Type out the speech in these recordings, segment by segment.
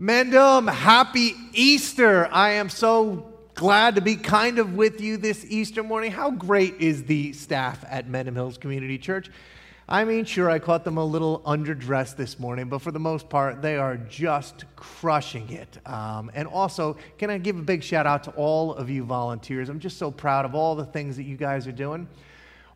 Mendham, happy Easter. I am so glad to be kind of with you this Easter morning. How great is the staff at Mendham Hills Community Church? I mean, sure, I caught them a little underdressed this morning, but for the most part, they are just crushing it. Um, and also, can I give a big shout out to all of you volunteers? I'm just so proud of all the things that you guys are doing.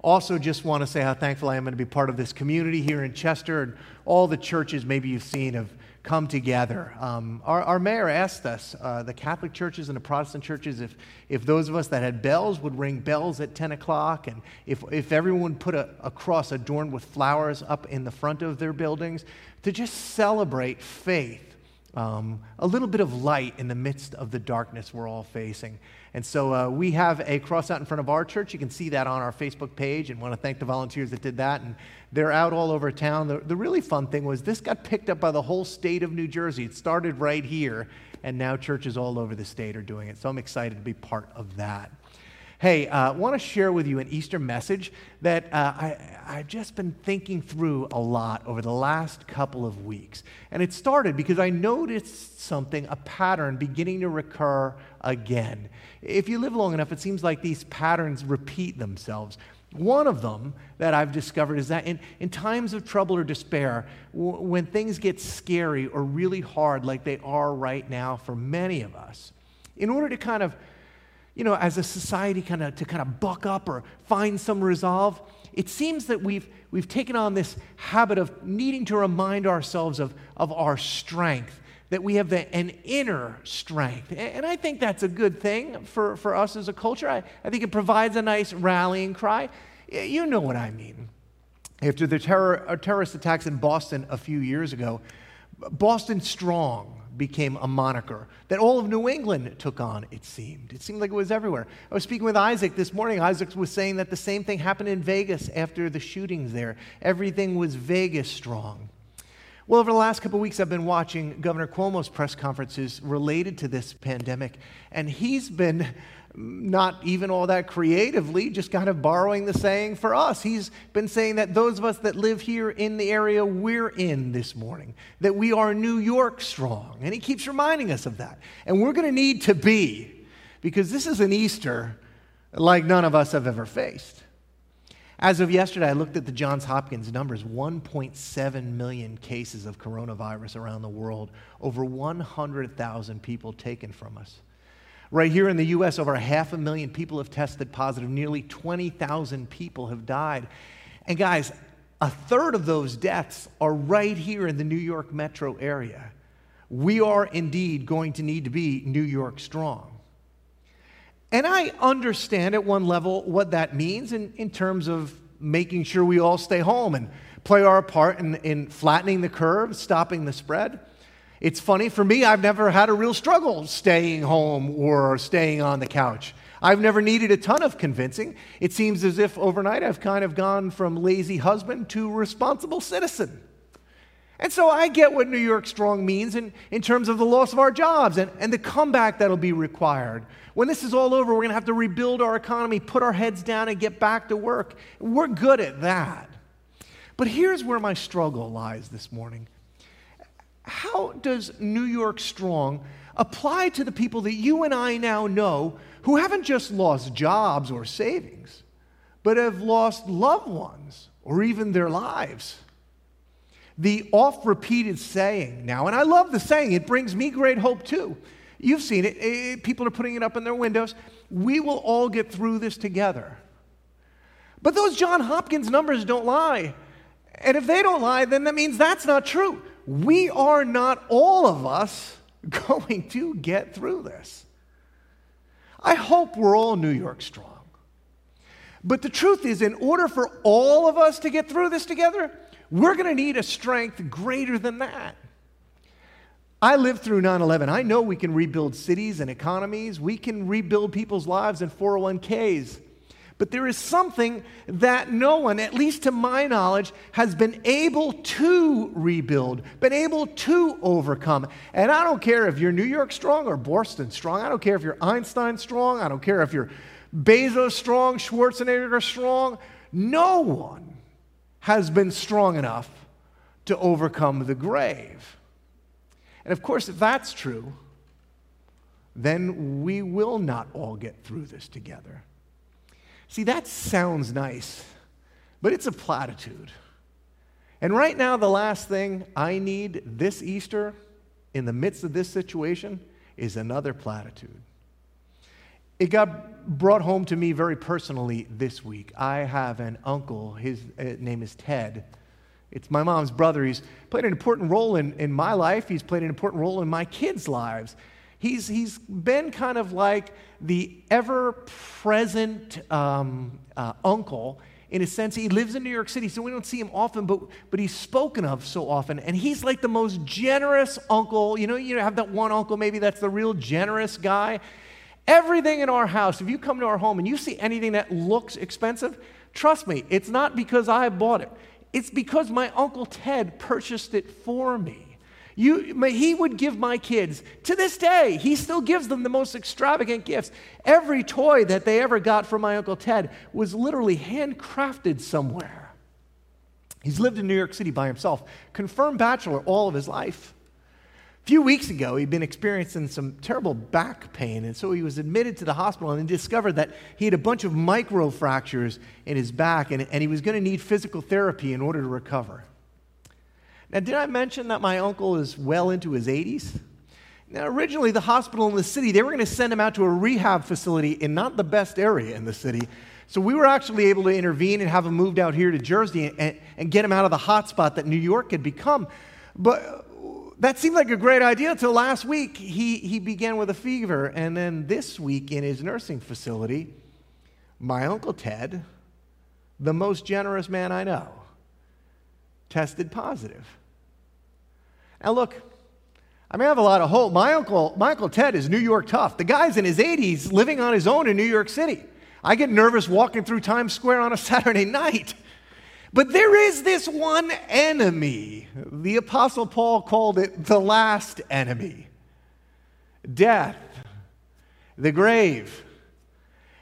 Also, just want to say how thankful I am to be part of this community here in Chester and all the churches maybe you've seen have come together. Um, our, our, mayor asked us, uh, the Catholic churches and the Protestant churches, if, if those of us that had bells would ring bells at 10 o'clock, and if, if everyone put a, a cross adorned with flowers up in the front of their buildings, to just celebrate faith um, a little bit of light in the midst of the darkness we're all facing. And so uh, we have a cross out in front of our church. You can see that on our Facebook page and want to thank the volunteers that did that. And they're out all over town. The, the really fun thing was this got picked up by the whole state of New Jersey. It started right here, and now churches all over the state are doing it. So I'm excited to be part of that. Hey, I uh, want to share with you an Easter message that uh, I, I've just been thinking through a lot over the last couple of weeks. And it started because I noticed something, a pattern beginning to recur again. If you live long enough, it seems like these patterns repeat themselves. One of them that I've discovered is that in, in times of trouble or despair, w- when things get scary or really hard, like they are right now for many of us, in order to kind of you know, as a society kind of to kind of buck up or find some resolve, it seems that we've, we've taken on this habit of needing to remind ourselves of, of our strength, that we have the, an inner strength. And I think that's a good thing for, for us as a culture. I, I think it provides a nice rallying cry. You know what I mean. After the terror, uh, terrorist attacks in Boston a few years ago, Boston Strong became a moniker that all of New England took on, it seemed. It seemed like it was everywhere. I was speaking with Isaac this morning. Isaac was saying that the same thing happened in Vegas after the shootings there. Everything was Vegas strong. Well, over the last couple weeks, I've been watching Governor Cuomo's press conferences related to this pandemic, and he's been not even all that creatively, just kind of borrowing the saying for us. He's been saying that those of us that live here in the area we're in this morning, that we are New York strong. And he keeps reminding us of that. And we're going to need to be, because this is an Easter like none of us have ever faced. As of yesterday, I looked at the Johns Hopkins numbers 1.7 million cases of coronavirus around the world, over 100,000 people taken from us. Right here in the US, over half a million people have tested positive. Nearly 20,000 people have died. And guys, a third of those deaths are right here in the New York metro area. We are indeed going to need to be New York strong. And I understand at one level what that means in, in terms of making sure we all stay home and play our part in, in flattening the curve, stopping the spread. It's funny for me, I've never had a real struggle staying home or staying on the couch. I've never needed a ton of convincing. It seems as if overnight I've kind of gone from lazy husband to responsible citizen. And so I get what New York Strong means in, in terms of the loss of our jobs and, and the comeback that'll be required. When this is all over, we're going to have to rebuild our economy, put our heads down, and get back to work. We're good at that. But here's where my struggle lies this morning how does New York Strong apply to the people that you and I now know who haven't just lost jobs or savings, but have lost loved ones or even their lives? The oft repeated saying now, and I love the saying, it brings me great hope too. You've seen it, it, people are putting it up in their windows. We will all get through this together. But those John Hopkins numbers don't lie. And if they don't lie, then that means that's not true we are not all of us going to get through this. I hope we're all New York strong. But the truth is, in order for all of us to get through this together, we're going to need a strength greater than that. I lived through 9 11. I know we can rebuild cities and economies, we can rebuild people's lives and 401ks. But there is something that no one, at least to my knowledge, has been able to rebuild, been able to overcome. And I don't care if you're New York strong or Boston strong. I don't care if you're Einstein strong. I don't care if you're Bezos strong, Schwarzenegger strong. No one has been strong enough to overcome the grave. And of course, if that's true, then we will not all get through this together. See, that sounds nice, but it's a platitude. And right now, the last thing I need this Easter in the midst of this situation is another platitude. It got brought home to me very personally this week. I have an uncle, his uh, name is Ted. It's my mom's brother. He's played an important role in, in my life, he's played an important role in my kids' lives. He's, he's been kind of like the ever present um, uh, uncle in a sense. He lives in New York City, so we don't see him often, but, but he's spoken of so often. And he's like the most generous uncle. You know, you have that one uncle maybe that's the real generous guy. Everything in our house, if you come to our home and you see anything that looks expensive, trust me, it's not because I bought it. It's because my Uncle Ted purchased it for me. You, he would give my kids, to this day, he still gives them the most extravagant gifts. Every toy that they ever got from my Uncle Ted was literally handcrafted somewhere. He's lived in New York City by himself, confirmed bachelor all of his life. A few weeks ago, he'd been experiencing some terrible back pain, and so he was admitted to the hospital and discovered that he had a bunch of microfractures in his back, and, and he was going to need physical therapy in order to recover. Now, did I mention that my uncle is well into his 80s? Now, originally, the hospital in the city, they were going to send him out to a rehab facility in not the best area in the city. So we were actually able to intervene and have him moved out here to Jersey and, and get him out of the hot spot that New York had become. But that seemed like a great idea until last week. He, he began with a fever. And then this week in his nursing facility, my Uncle Ted, the most generous man I know, tested positive. Now, look, I I have a lot of hope. My uncle, my uncle Ted is New York tough. The guy's in his 80s living on his own in New York City. I get nervous walking through Times Square on a Saturday night. But there is this one enemy. The Apostle Paul called it the last enemy death, the grave.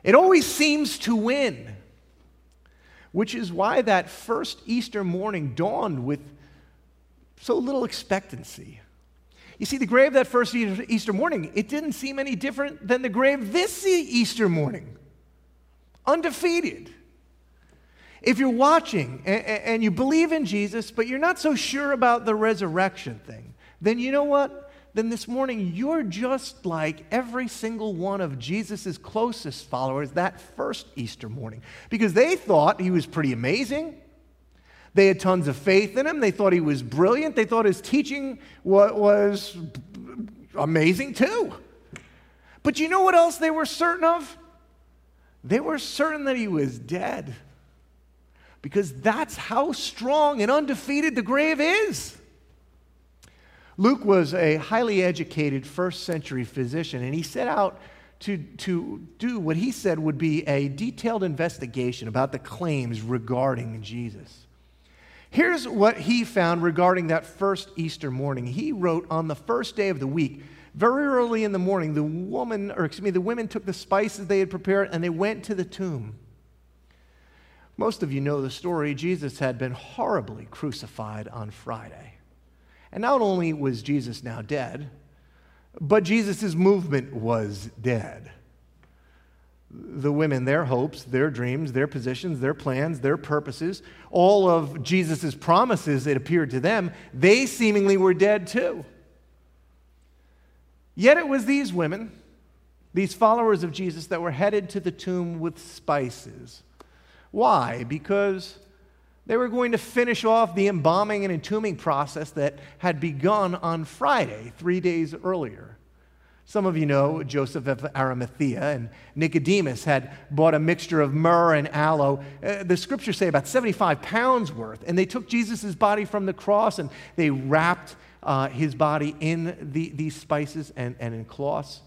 It always seems to win, which is why that first Easter morning dawned with so little expectancy. You see, the grave that first Easter morning, it didn't seem any different than the grave this Easter morning. Undefeated. If you're watching and, you believe in Jesus, but you're not so sure about the resurrection thing, then you know what? Then this morning, you're just like every single one of Jesus' closest followers that first Easter morning. Because they thought he was pretty amazing. They had tons of faith in him. They thought he was brilliant. They thought his teaching was amazing too. But you know what else they were certain of? They were certain that he was dead because that's how strong and undefeated the grave is. Luke was a highly educated first century physician, and he set out to, to do what he said would be a detailed investigation about the claims regarding Jesus. Here's what he found regarding that first Easter morning. He wrote on the first day of the week, very early in the morning, the woman, or excuse me, the women took the spices they had prepared and they went to the tomb. Most of you know the story. Jesus had been horribly crucified on Friday. And not only was Jesus now dead, but Jesus' movement was dead. The women, their hopes, their dreams, their positions, their plans, their purposes, all of Jesus' promises, it appeared to them, they seemingly were dead too. Yet it was these women, these followers of Jesus, that were headed to the tomb with spices why? Because they were going to finish off the embalming and entombing process that had begun on Friday, three days earlier. Some of you know Joseph of Arimathea and Nicodemus had bought a mixture of myrrh and aloe. Uh, the scriptures say about 75 pounds worth. And they took Jesus' body from the cross and they wrapped uh, his body in the, these spices and, and in cloths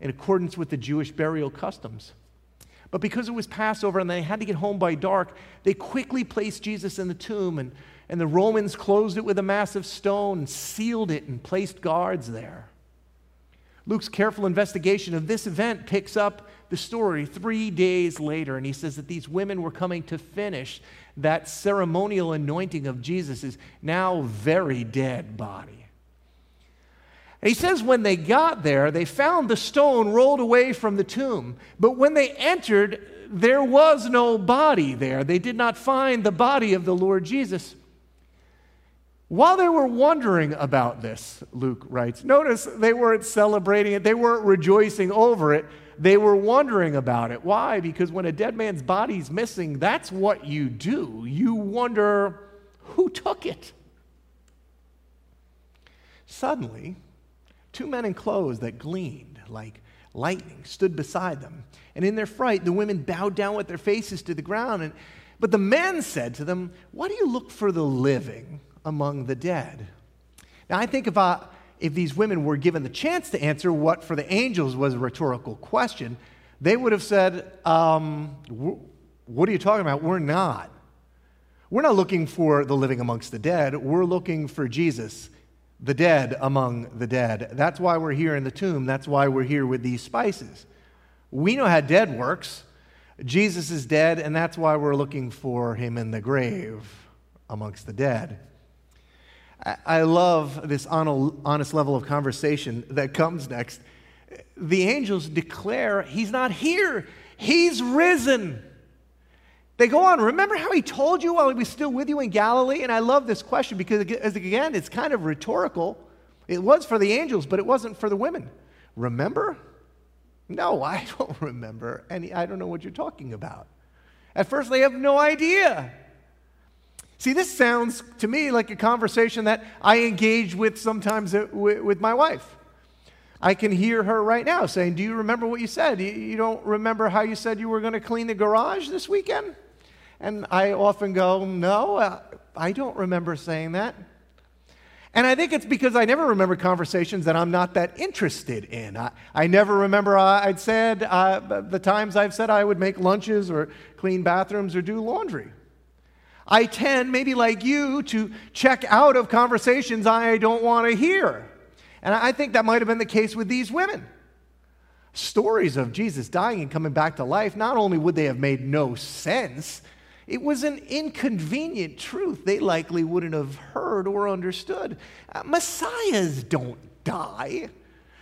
in accordance with the Jewish burial customs. But because it was Passover and they had to get home by dark, they quickly placed Jesus in the tomb, and, and the Romans closed it with a massive stone, sealed it, and placed guards there. Luke's careful investigation of this event picks up the story three days later, and he says that these women were coming to finish that ceremonial anointing of Jesus' now very dead body. He says when they got there, they found the stone rolled away from the tomb. But when they entered, there was no body there. They did not find the body of the Lord Jesus. While they were wondering about this, Luke writes, notice they weren't celebrating it, they weren't rejoicing over it, they were wondering about it. Why? Because when a dead man's body's missing, that's what you do. You wonder who took it. Suddenly, two men in clothes that gleamed like lightning stood beside them. And in their fright, the women bowed down with their faces to the ground. And, but the men said to them, Why do you look for the living? Among the dead. Now, I think if, I, if these women were given the chance to answer what for the angels was a rhetorical question, they would have said, um, What are you talking about? We're not. We're not looking for the living amongst the dead. We're looking for Jesus, the dead among the dead. That's why we're here in the tomb. That's why we're here with these spices. We know how dead works. Jesus is dead, and that's why we're looking for him in the grave amongst the dead. I love this honest level of conversation that comes next. The angels declare he's not here, he's risen. They go on, remember how he told you while he was still with you in Galilee? And I love this question because, again, it's kind of rhetorical. It was for the angels, but it wasn't for the women. Remember? No, I don't remember. And I don't know what you're talking about. At first, they have no idea. See, this sounds to me like a conversation that I engage with sometimes uh, with my wife. I can hear her right now saying, Do you remember what you said? You don't remember how you said you were going to clean the garage this weekend? And I often go, No, uh, I don't remember saying that. And I think it's because I never remember conversations that I'm not that interested in. I, I never remember uh, I'd said uh, the times I've said I would make lunches or clean bathrooms or do laundry. I tend, maybe like you, to check out of conversations I don't want to hear. And I think that might have been the case with these women. Stories of Jesus dying and coming back to life, not only would they have made no sense, it was an inconvenient truth they likely wouldn't have heard or understood. Uh, messiahs don't die.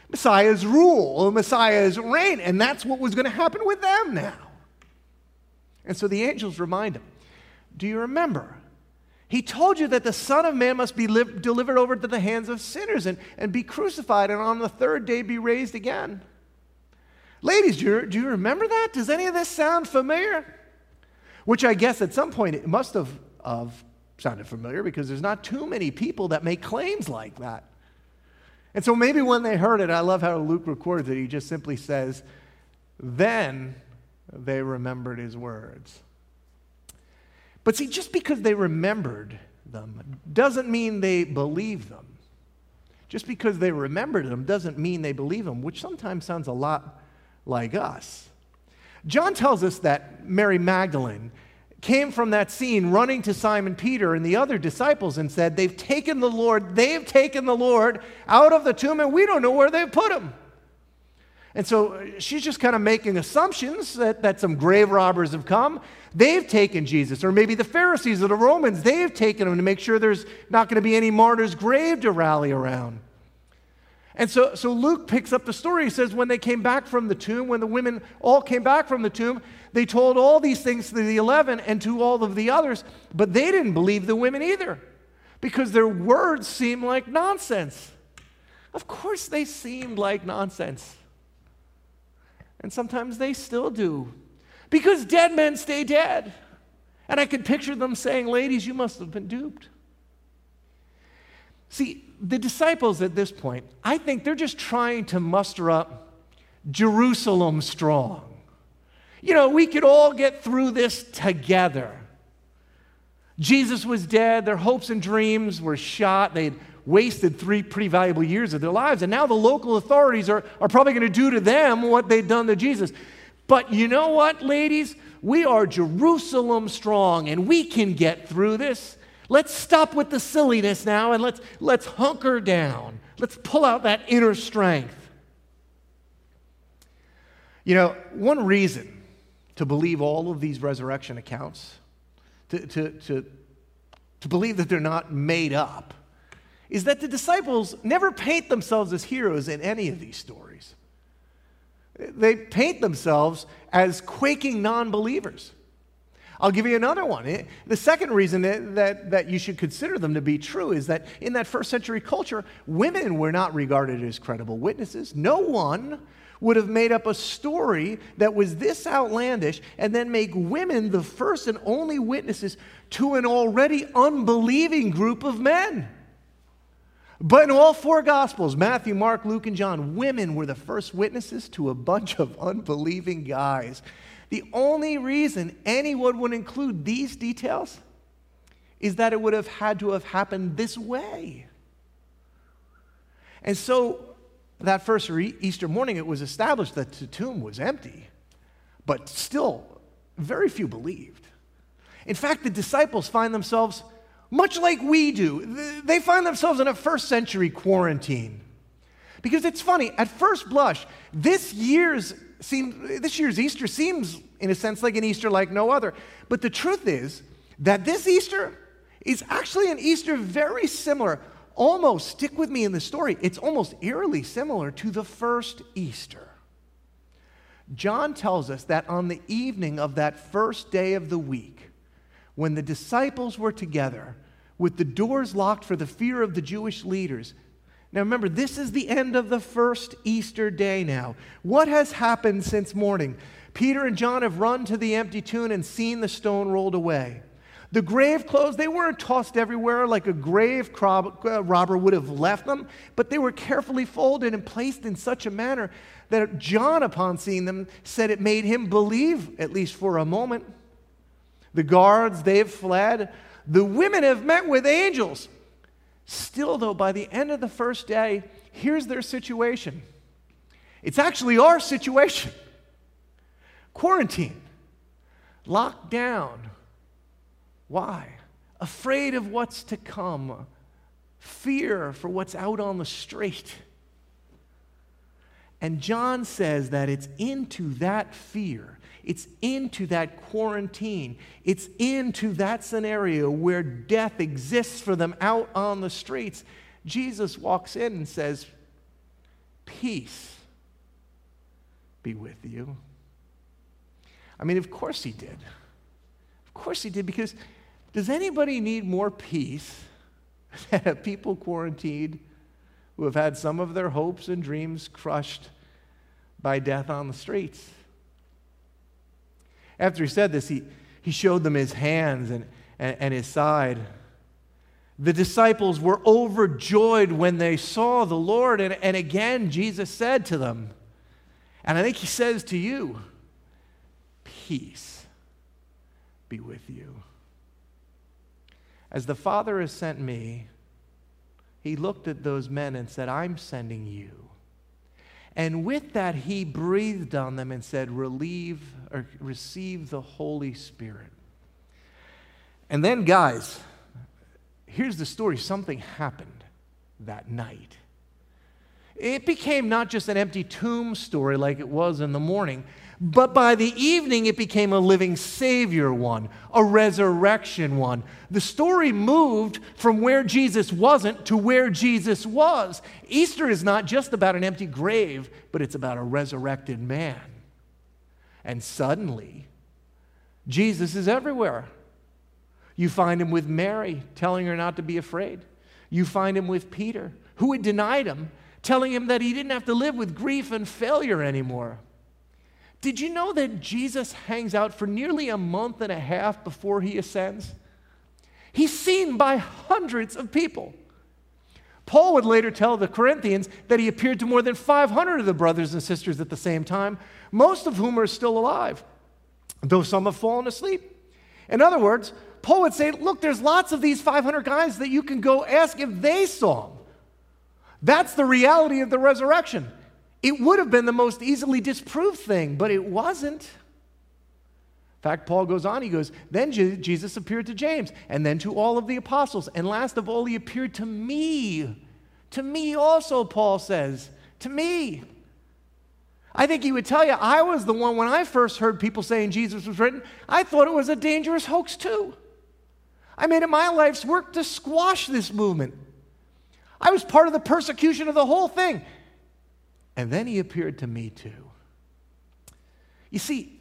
Messiahs rule, Messiahs reign, and that's what was going to happen with them now. And so the angels remind them do you remember? He told you that the Son of Man must be li- delivered over to the hands of sinners and, and be crucified and on the third day be raised again. Ladies, do you, do you remember that? Does any of this sound familiar? Which I guess at some point it must have, have sounded familiar because there's not too many people that make claims like that. And so maybe when they heard it, I love how Luke records it. He just simply says, Then they remembered his words. But see, just because they remembered them doesn't mean they believe them. Just because they remembered them doesn't mean they believe them, which sometimes sounds a lot like us. John tells us that Mary Magdalene came from that scene running to Simon Peter and the other disciples and said, They've taken the Lord, they've taken the Lord out of the tomb, and we don't know where they've put him. And so uh, she's just kind of making assumptions that, that some grave robbers have come. They've taken Jesus. Or maybe the Pharisees or the Romans, they've taken him to make sure there's not going to be any martyr's grave to rally around. And so, so Luke picks up the story. He says, when they came back from the tomb, when the women all came back from the tomb, they told all these things to the 11 and to all of the others, but they didn't believe the women either because their words seemed like nonsense. Of course, they seemed like nonsense. And sometimes they still do. Because dead men stay dead. And I could picture them saying, Ladies, you must have been duped. See, the disciples at this point, I think they're just trying to muster up Jerusalem strong. You know, we could all get through this together. Jesus was dead, their hopes and dreams were shot, they'd wasted three pretty valuable years of their lives. And now the local authorities are, are probably going to do to them what they've done to Jesus. But you know what, ladies? We are Jerusalem strong and we can get through this. Let's stop with the silliness now and let's, let's hunker down. Let's pull out that inner strength. You know, one reason to believe all of these resurrection accounts, to, to, to, to believe that they're not made up, is that the disciples never paint themselves as heroes in any of these stories. They paint themselves as quaking non believers. I'll give you another one. Eh, the second reason that, that, that, you should consider them to be true is that in that first century culture, women were not regarded as credible witnesses. No one would have made up a story that was this outlandish and then make women the first and only witnesses to an already unbelieving group of men. But in all four Gospels Matthew, Mark, Luke, and John women were the first witnesses to a bunch of unbelieving guys. The only reason anyone would include these details is that it would have had to have happened this way. And so that first Easter morning, it was established that the tomb was empty, but still, very few believed. In fact, the disciples find themselves much like we do. They find themselves in a first century quarantine. Because it's funny, at first blush, this year's, seem, this year's Easter seems, in a sense, like an Easter like no other. But the truth is that this Easter is actually an Easter very similar almost, stick with me in the story, it's almost eerily similar to the first Easter. John tells us that on the evening of that first day of the week, when the disciples were together with the doors locked for the fear of the Jewish leaders, now remember, this is the end of the first Easter day now. What has happened since morning? Peter and John have run to the empty tomb and seen the stone rolled away. The grave clothes, they weren't tossed everywhere like a grave uh, robber would have left them, but they were carefully folded and placed in such a manner that John, upon seeing them, said it made him believe, at least for a moment. The guards, they've fled. The women have met with angels. Still, though, by the end of the first day, here's their situation. It's actually our situation quarantine, locked down why? Afraid of what's to come, fear for what's out on the street. And John says that it's into that fear, it's into that quarantine, it's into that scenario where death exists for them out on the streets. Jesus walks in and says, Peace be with you. I mean, of course he did. Of course he did, because does anybody need more peace than people quarantined who have had some of their hopes and dreams crushed by death on the streets? After he said this, he, he showed them his hands and, and, and his side. The disciples were overjoyed when they saw the Lord. And, and again, Jesus said to them, and I think he says to you, Peace be with you. As the Father has sent me, he looked at those men and said, I'm sending you. And with that, he breathed on them and said, Relieve or receive the Holy Spirit. And then, guys, here's the story something happened that night. It became not just an empty tomb story like it was in the morning, but by the evening, it became a living Savior one, a resurrection one. The story moved from where Jesus wasn't to where Jesus was. Easter is not just about an empty grave, but it's about a resurrected man. And suddenly, Jesus is everywhere. You find him with Mary, telling her not to be afraid. You find him with Peter, who had denied him, telling him that he didn't have to live with grief and failure anymore. Did you know that Jesus hangs out for nearly a month and a half before he ascends? He's seen by hundreds of people. Paul would later tell the Corinthians that he appeared to more than 500 of the brothers and sisters at the same time, most of whom are still alive, though some have fallen asleep. In other words, Paul would say, Look, there's lots of these 500 guys that you can go ask if they saw him. That's the reality of the resurrection. It would have been the most easily disproved thing, but it wasn't. In fact, Paul goes on, he goes, Then Jesus appeared to James, and then to all of the apostles, and last of all, he appeared to me. To me also, Paul says. To me. I think he would tell you, I was the one when I first heard people saying Jesus was written, I thought it was a dangerous hoax too. I made it my life's work to squash this movement. I was part of the persecution of the whole thing. And then he appeared to me too. You see,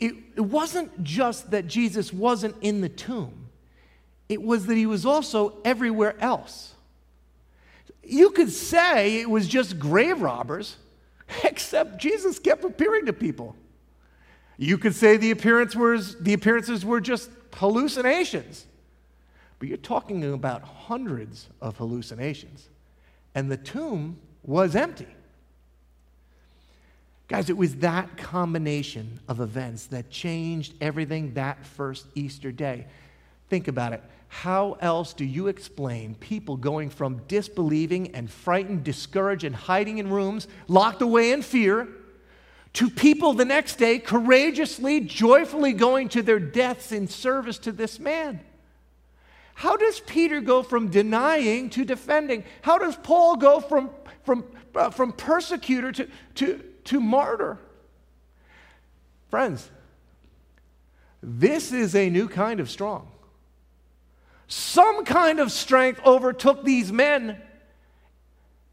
it, it wasn't just that Jesus wasn't in the tomb, it was that he was also everywhere else. You could say it was just grave robbers, except Jesus kept appearing to people. You could say the, appearance was, the appearances were just hallucinations. But you're talking about hundreds of hallucinations. And the tomb was empty. Guys, it was that combination of events that changed everything that first Easter day. Think about it. How else do you explain people going from disbelieving and frightened, discouraged, and hiding in rooms, locked away in fear, to people the next day courageously, joyfully going to their deaths in service to this man? How does Peter go from denying to defending? How does Paul go from, from, uh, from persecutor to, to, to martyr? Friends, this is a new kind of strong. Some kind of strength overtook these men.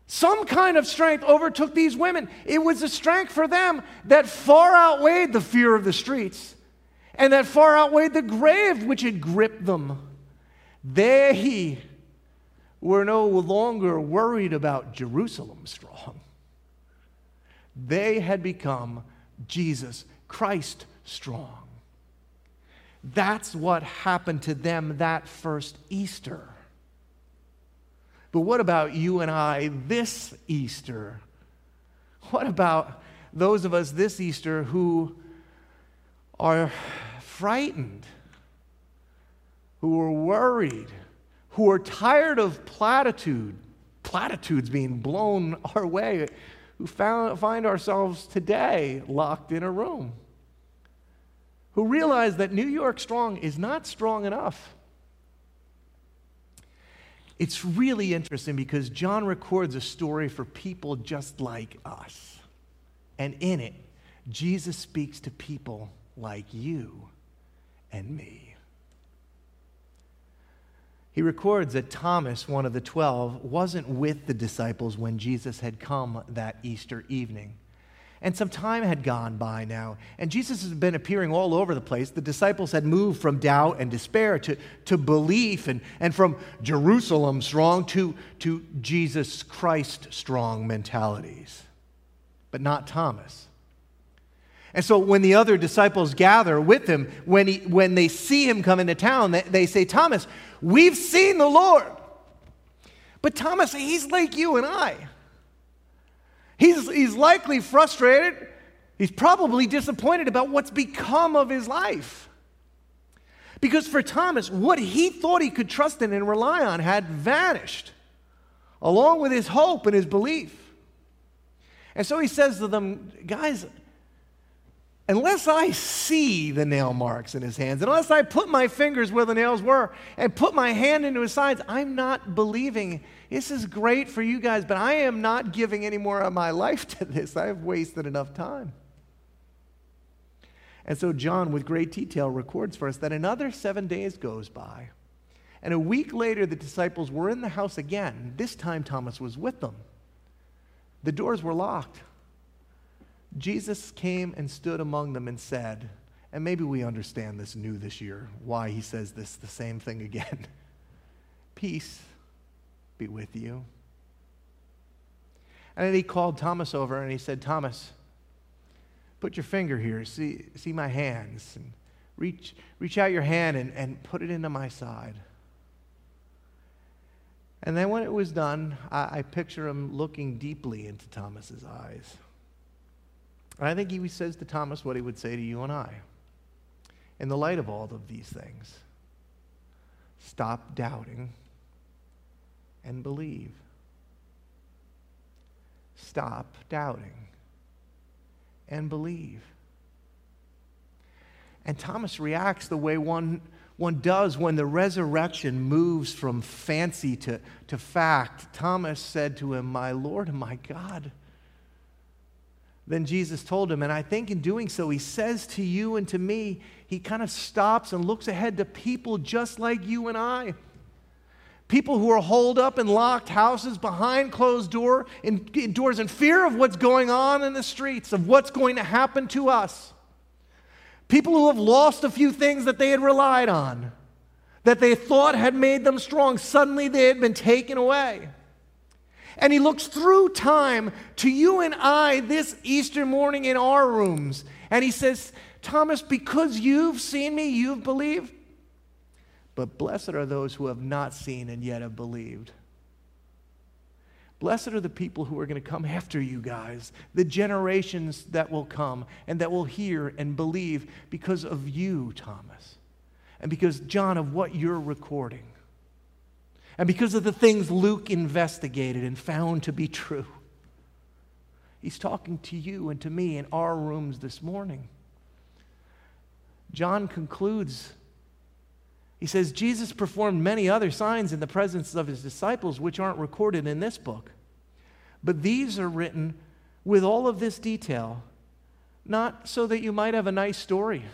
Some kind of strength overtook these women. It was a strength for them that far outweighed the fear of the streets and that far outweighed the grave which had gripped them. They were no longer worried about Jerusalem strong. They had become Jesus Christ strong. That's what happened to them that first Easter. But what about you and I this Easter? What about those of us this Easter who are frightened? who are worried, who are tired of platitude, platitudes being blown our way, who found, find ourselves today locked in a room, who realize that New York strong is not strong enough. It's really interesting because John records a story for people just like us. And in it, Jesus speaks to people like you and me. He records that Thomas, one of the twelve, wasn't with the disciples when Jesus had come that Easter evening. And some time had gone by now, and Jesus has been appearing all over the place. The disciples had moved from doubt and despair to, to belief, and, and from Jerusalem strong to, to Jesus Christ strong mentalities. But not Thomas. And so when the other disciples gather with him, when, he, when they see him come into town, they, they say, Thomas, we've seen the Lord. But Thomas, he's like you and I. He's, he's likely frustrated. He's probably disappointed about what's become of his life. Because for Thomas, what he thought he could trust in and rely on had vanished, along with his hope and his belief. And so he says to them, Guys, unless I see the nail marks in his hands, unless I put my fingers where the nails were and put my hand into his sides, I'm not believing. This is great for you guys, but I am not giving any more of my life to this. I've wasted enough time. And so John, with great detail, records for us that another seven days goes by. And a week later, the disciples were in the house again. This time, Thomas was with them. The doors were locked. Jesus came and stood among them and said, and maybe we understand this new this year, why he says this the same thing again Peace be with you. And then he called Thomas over and he said, Thomas, put your finger here. See, see my hands. And reach, reach out your hand and, and put it into my side. And then when it was done, I, I picture him looking deeply into Thomas's eyes. I think he says to Thomas what he would say to you and I. In the light of all of these things, stop doubting and believe. Stop doubting and believe. And Thomas reacts the way one, one does when the resurrection moves from fancy to, to fact. Thomas said to him, My Lord my God than Jesus told him. And I think in doing so, he says to you and to me, he kind of stops and looks ahead to people just like you and I. People who are holed up in locked houses behind closed door, in, in doors in fear of what's going on in the streets, of what's going to happen to us. People who have lost a few things that they had relied on, that they thought had made them strong. Suddenly they had been taken away. And he looks through time to you and I this Easter morning in our rooms. And he says, Thomas, because you've seen me, you've believed. But blessed are those who have not seen and yet have believed. Blessed are the people who are going to come after you guys, the generations that will come and that will hear and believe because of you, Thomas, and because, John, of what you're recording, and because of the things Luke investigated and found to be true. He's talking to you and to me in our rooms this morning. John concludes he says, Jesus performed many other signs in the presence of his disciples, which aren't recorded in this book. But these are written with all of this detail, not so that you might have a nice story,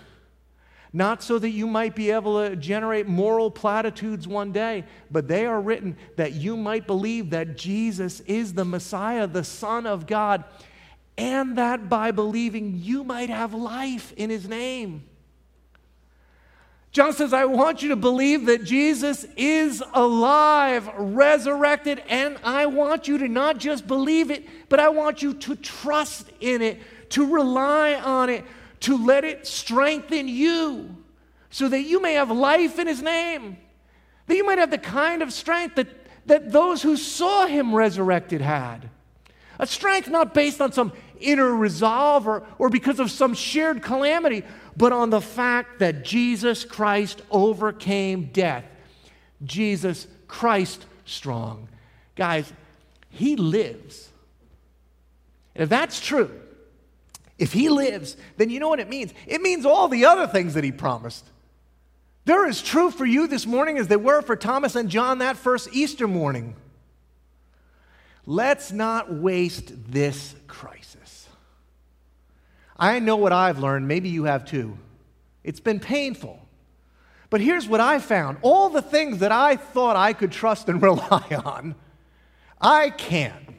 not so that you might be able to generate moral platitudes one day, but they are written that you might believe that Jesus is the Messiah, the Son of God, and that by believing you might have life in his name. John says, I want you to believe that Jesus is alive, resurrected, and I want you to not just believe it, but I want you to trust in it, to rely on it, to let it strengthen you so that you may have life in His name, that you might have the kind of strength that, that those who saw Him resurrected had. A strength not based on some inner resolve or, or because of some shared calamity, but on the fact that Jesus Christ overcame death. Jesus Christ strong. Guys, he lives. And if that's true, if he lives, then you know what it means? It means all the other things that he promised. They're as true for you this morning as they were for Thomas and John that first Easter morning. Let's not waste this crisis. I know what I've learned. Maybe you have too. It's been painful. But here's what I found all the things that I thought I could trust and rely on, I can't.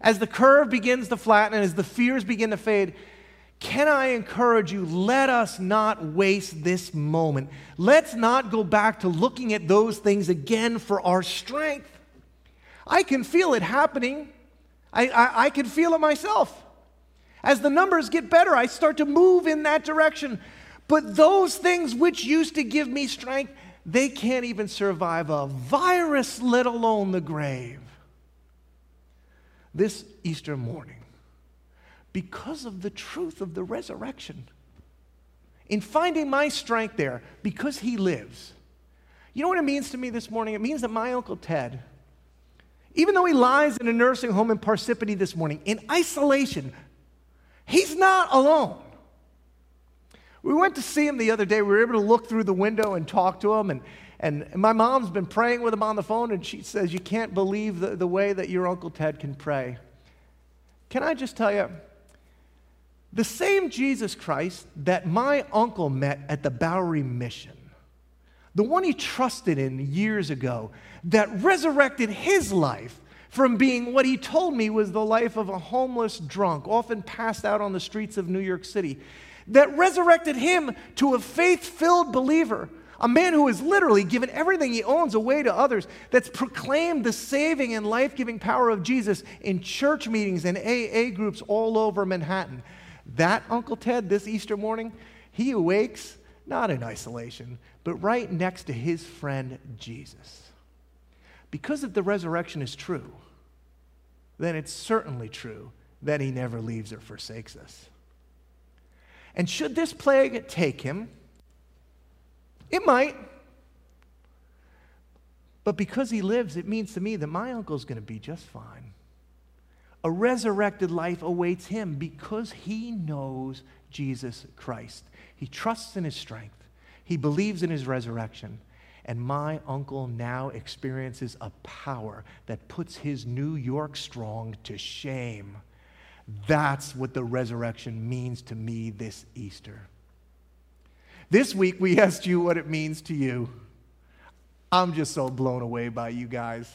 As the curve begins to flatten and as the fears begin to fade, can I encourage you? Let us not waste this moment. Let's not go back to looking at those things again for our strength. I can feel it happening, I, I, I can feel it myself. As the numbers get better, I start to move in that direction. But those things which used to give me strength, they can't even survive a virus, let alone the grave. This Easter morning, because of the truth of the resurrection, in finding my strength there, because he lives. You know what it means to me this morning? It means that my Uncle Ted, even though he lies in a nursing home in Parsippany this morning, in isolation, He's not alone. We went to see him the other day. We were able to look through the window and talk to him. And, and my mom's been praying with him on the phone, and she says, You can't believe the, the way that your Uncle Ted can pray. Can I just tell you, the same Jesus Christ that my uncle met at the Bowery Mission, the one he trusted in years ago, that resurrected his life from being what he told me was the life of a homeless drunk, often passed out on the streets of New York City, that resurrected him to a faith filled believer, a man who has literally given everything he owns away to others, that's proclaimed the saving and life giving power of Jesus in church meetings and AA groups all over Manhattan. That Uncle Ted, this Easter morning, he awakes not in isolation, but right next to his friend Jesus. Because if the resurrection is true, then it's certainly true that he never leaves or forsakes us. And should this plague take him, it might. But because he lives, it means to me that my uncle's going to be just fine. A resurrected life awaits him because he knows Jesus Christ. He trusts in his strength, he believes in his resurrection, and my uncle now experiences a power that puts his New York strong to shame. That's what the resurrection means to me this Easter. This week, we asked you what it means to you. I'm just so blown away by you guys.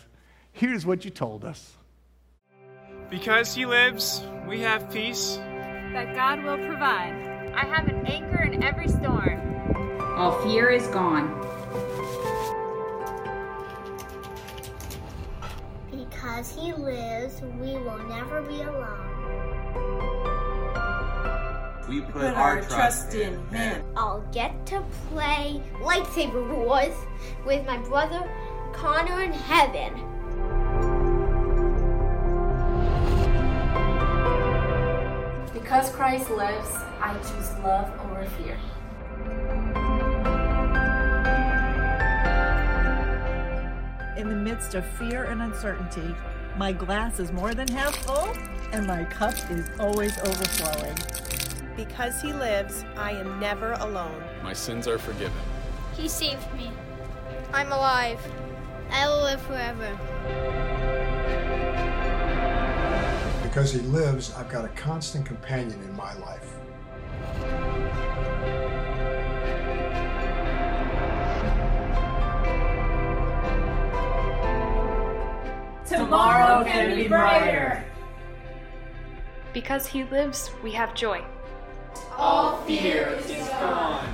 Here's what you told us. Because he lives, we have peace. That God will provide. I have an anchor in every storm. All fear is gone. Because he lives, we will never be alone. We put, Put our, our trust in him. I'll get to play lightsaber wars with my brother Connor in heaven. Because Christ lives, I choose love over fear. In the midst of fear and uncertainty, my glass is more than half full and my cup is always overflowing. Because he lives, I am never alone. My sins are forgiven. He saved me. I'm alive. I will live forever. Because he lives, I've got a constant companion in my life. Tomorrow can be brighter. Because he lives, we have joy. All fear is gone.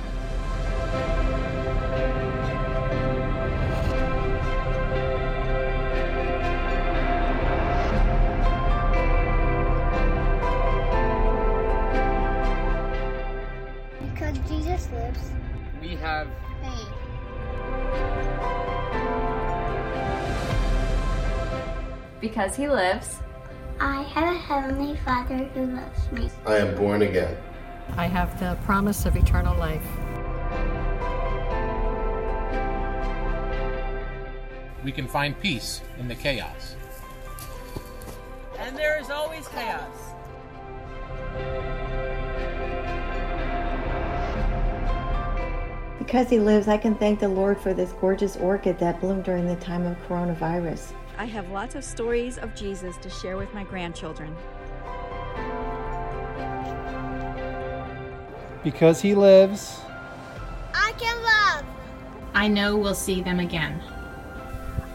Because Jesus lives, We have faith. Because he lives, I have a heavenly Father who loves me. I am born again. I have the promise of eternal life. We can find peace in the chaos. And there is always chaos. Because he lives, I can thank the Lord for this gorgeous orchid that bloomed during the time of coronavirus. I have lots of stories of Jesus to share with my grandchildren. Because he lives, I can love. I know we'll see them again.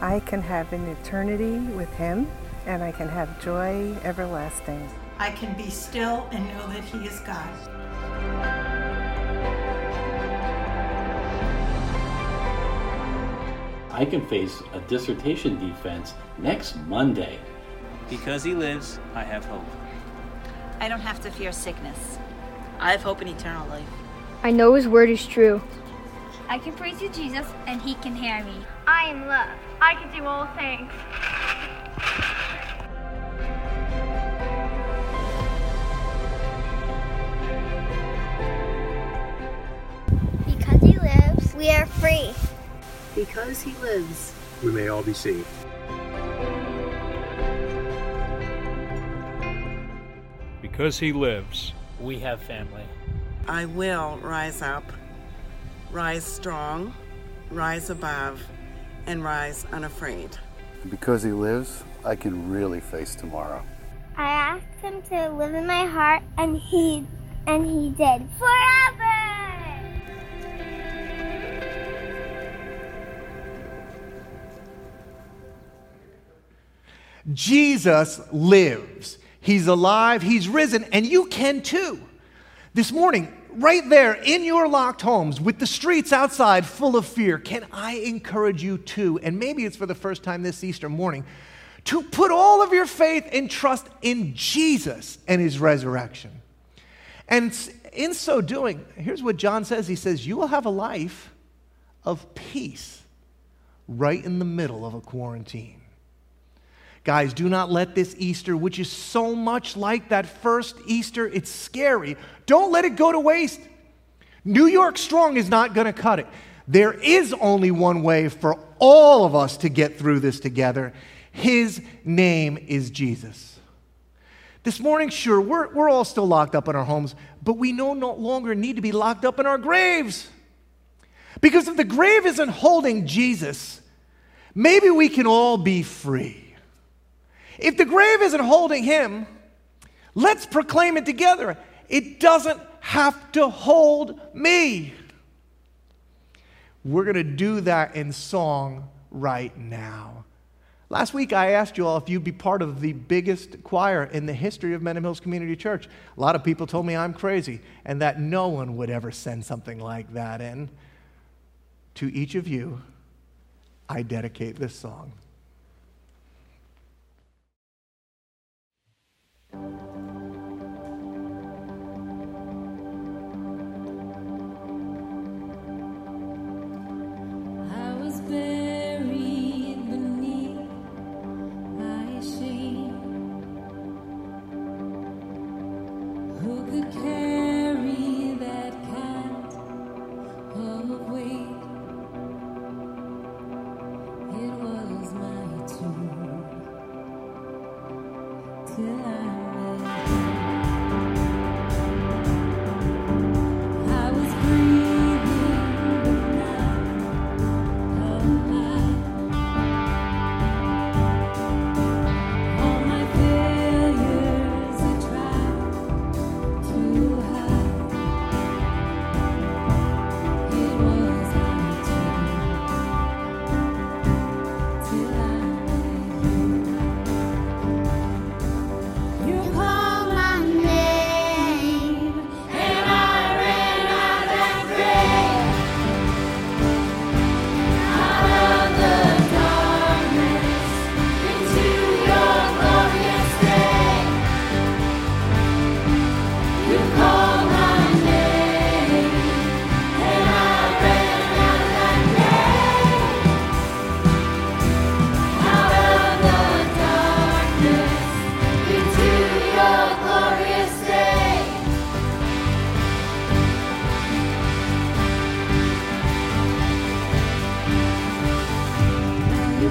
I can have an eternity with him and I can have joy everlasting. I can be still and know that he is God. I can face a dissertation defense next Monday. Because he lives, I have hope. I don't have to fear sickness. I have hope in eternal life. I know his word is true. I can praise you, Jesus, and he can hear me. I am loved. I can do all things. Because he lives, we are free. Because he lives, we may all be saved. Because he lives, We have family. I will rise up, rise strong, rise above, and rise unafraid. Because he lives, I can really face tomorrow. I asked him to live in my heart, and he and he did forever. Jesus lives. He's alive, He's risen, and you can too. This morning, right there in your locked homes with the streets outside full of fear, can I encourage you too, and maybe it's for the first time this Easter morning, to put all of your faith and trust in Jesus and His resurrection. And in so doing, here's what John says He says, You will have a life of peace right in the middle of a quarantine. Guys, do not let this Easter, which is so much like that first Easter, it's scary. Don't let it go to waste. New York Strong is not going to cut it. There is only one way for all of us to get through this together. His name is Jesus. This morning, sure, we're, we're all still locked up in our homes, but we no, no longer need to be locked up in our graves. Because if the grave isn't holding Jesus, maybe we can all be free. If the grave isn't holding him, let's proclaim it together. It doesn't have to hold me. We're going to do that in song right now. Last week, I asked you all if you'd be part of the biggest choir in the history of Mendham Hills Community Church. A lot of people told me I'm crazy and that no one would ever send something like that in. To each of you, I dedicate this song. I was buried.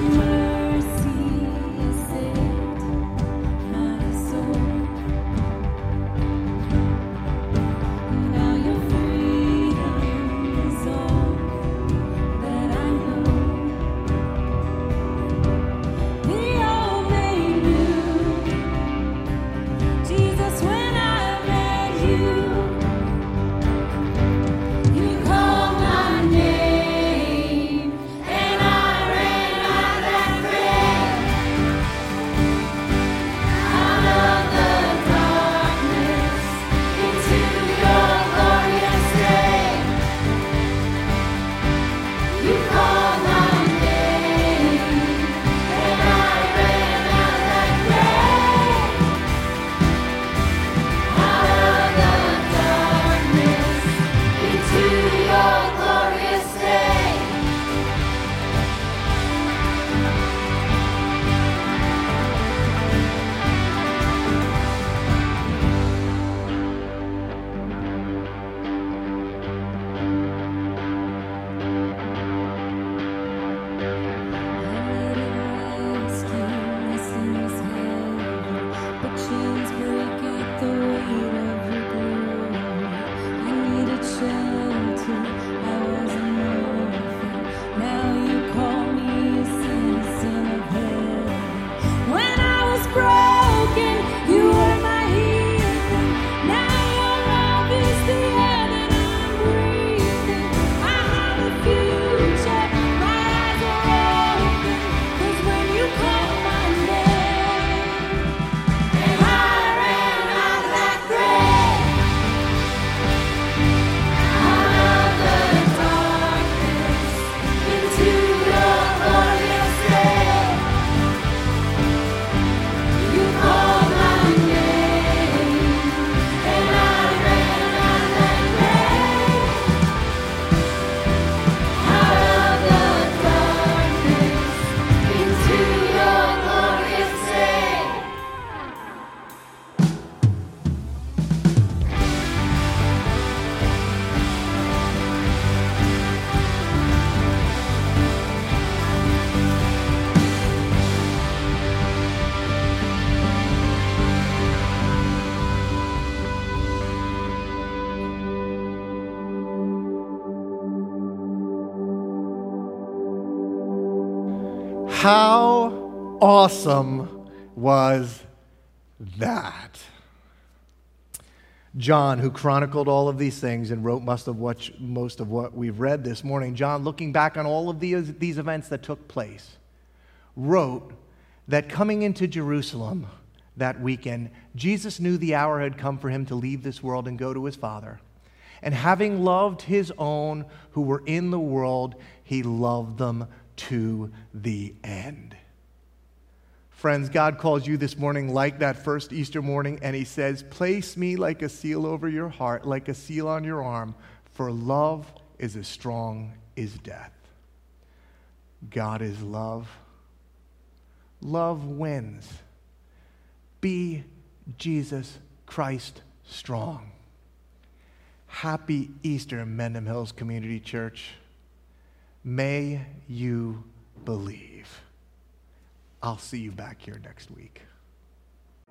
Amen. How awesome was that? John, who chronicled all of these things and wrote most of what, most of what we've read this morning, John, looking back on all of these, these events that took place, wrote that coming into Jerusalem that weekend, Jesus knew the hour had come for him to leave this world and go to his Father. And having loved his own who were in the world, he loved them to the end. Friends, God calls you this morning like that first Easter morning, and He says, Place me like a seal over your heart, like a seal on your arm, for love is as strong as death. God is love. Love wins. Be Jesus Christ strong. Happy Easter, Mendham Hills Community Church. May you believe. I'll see you back here next week.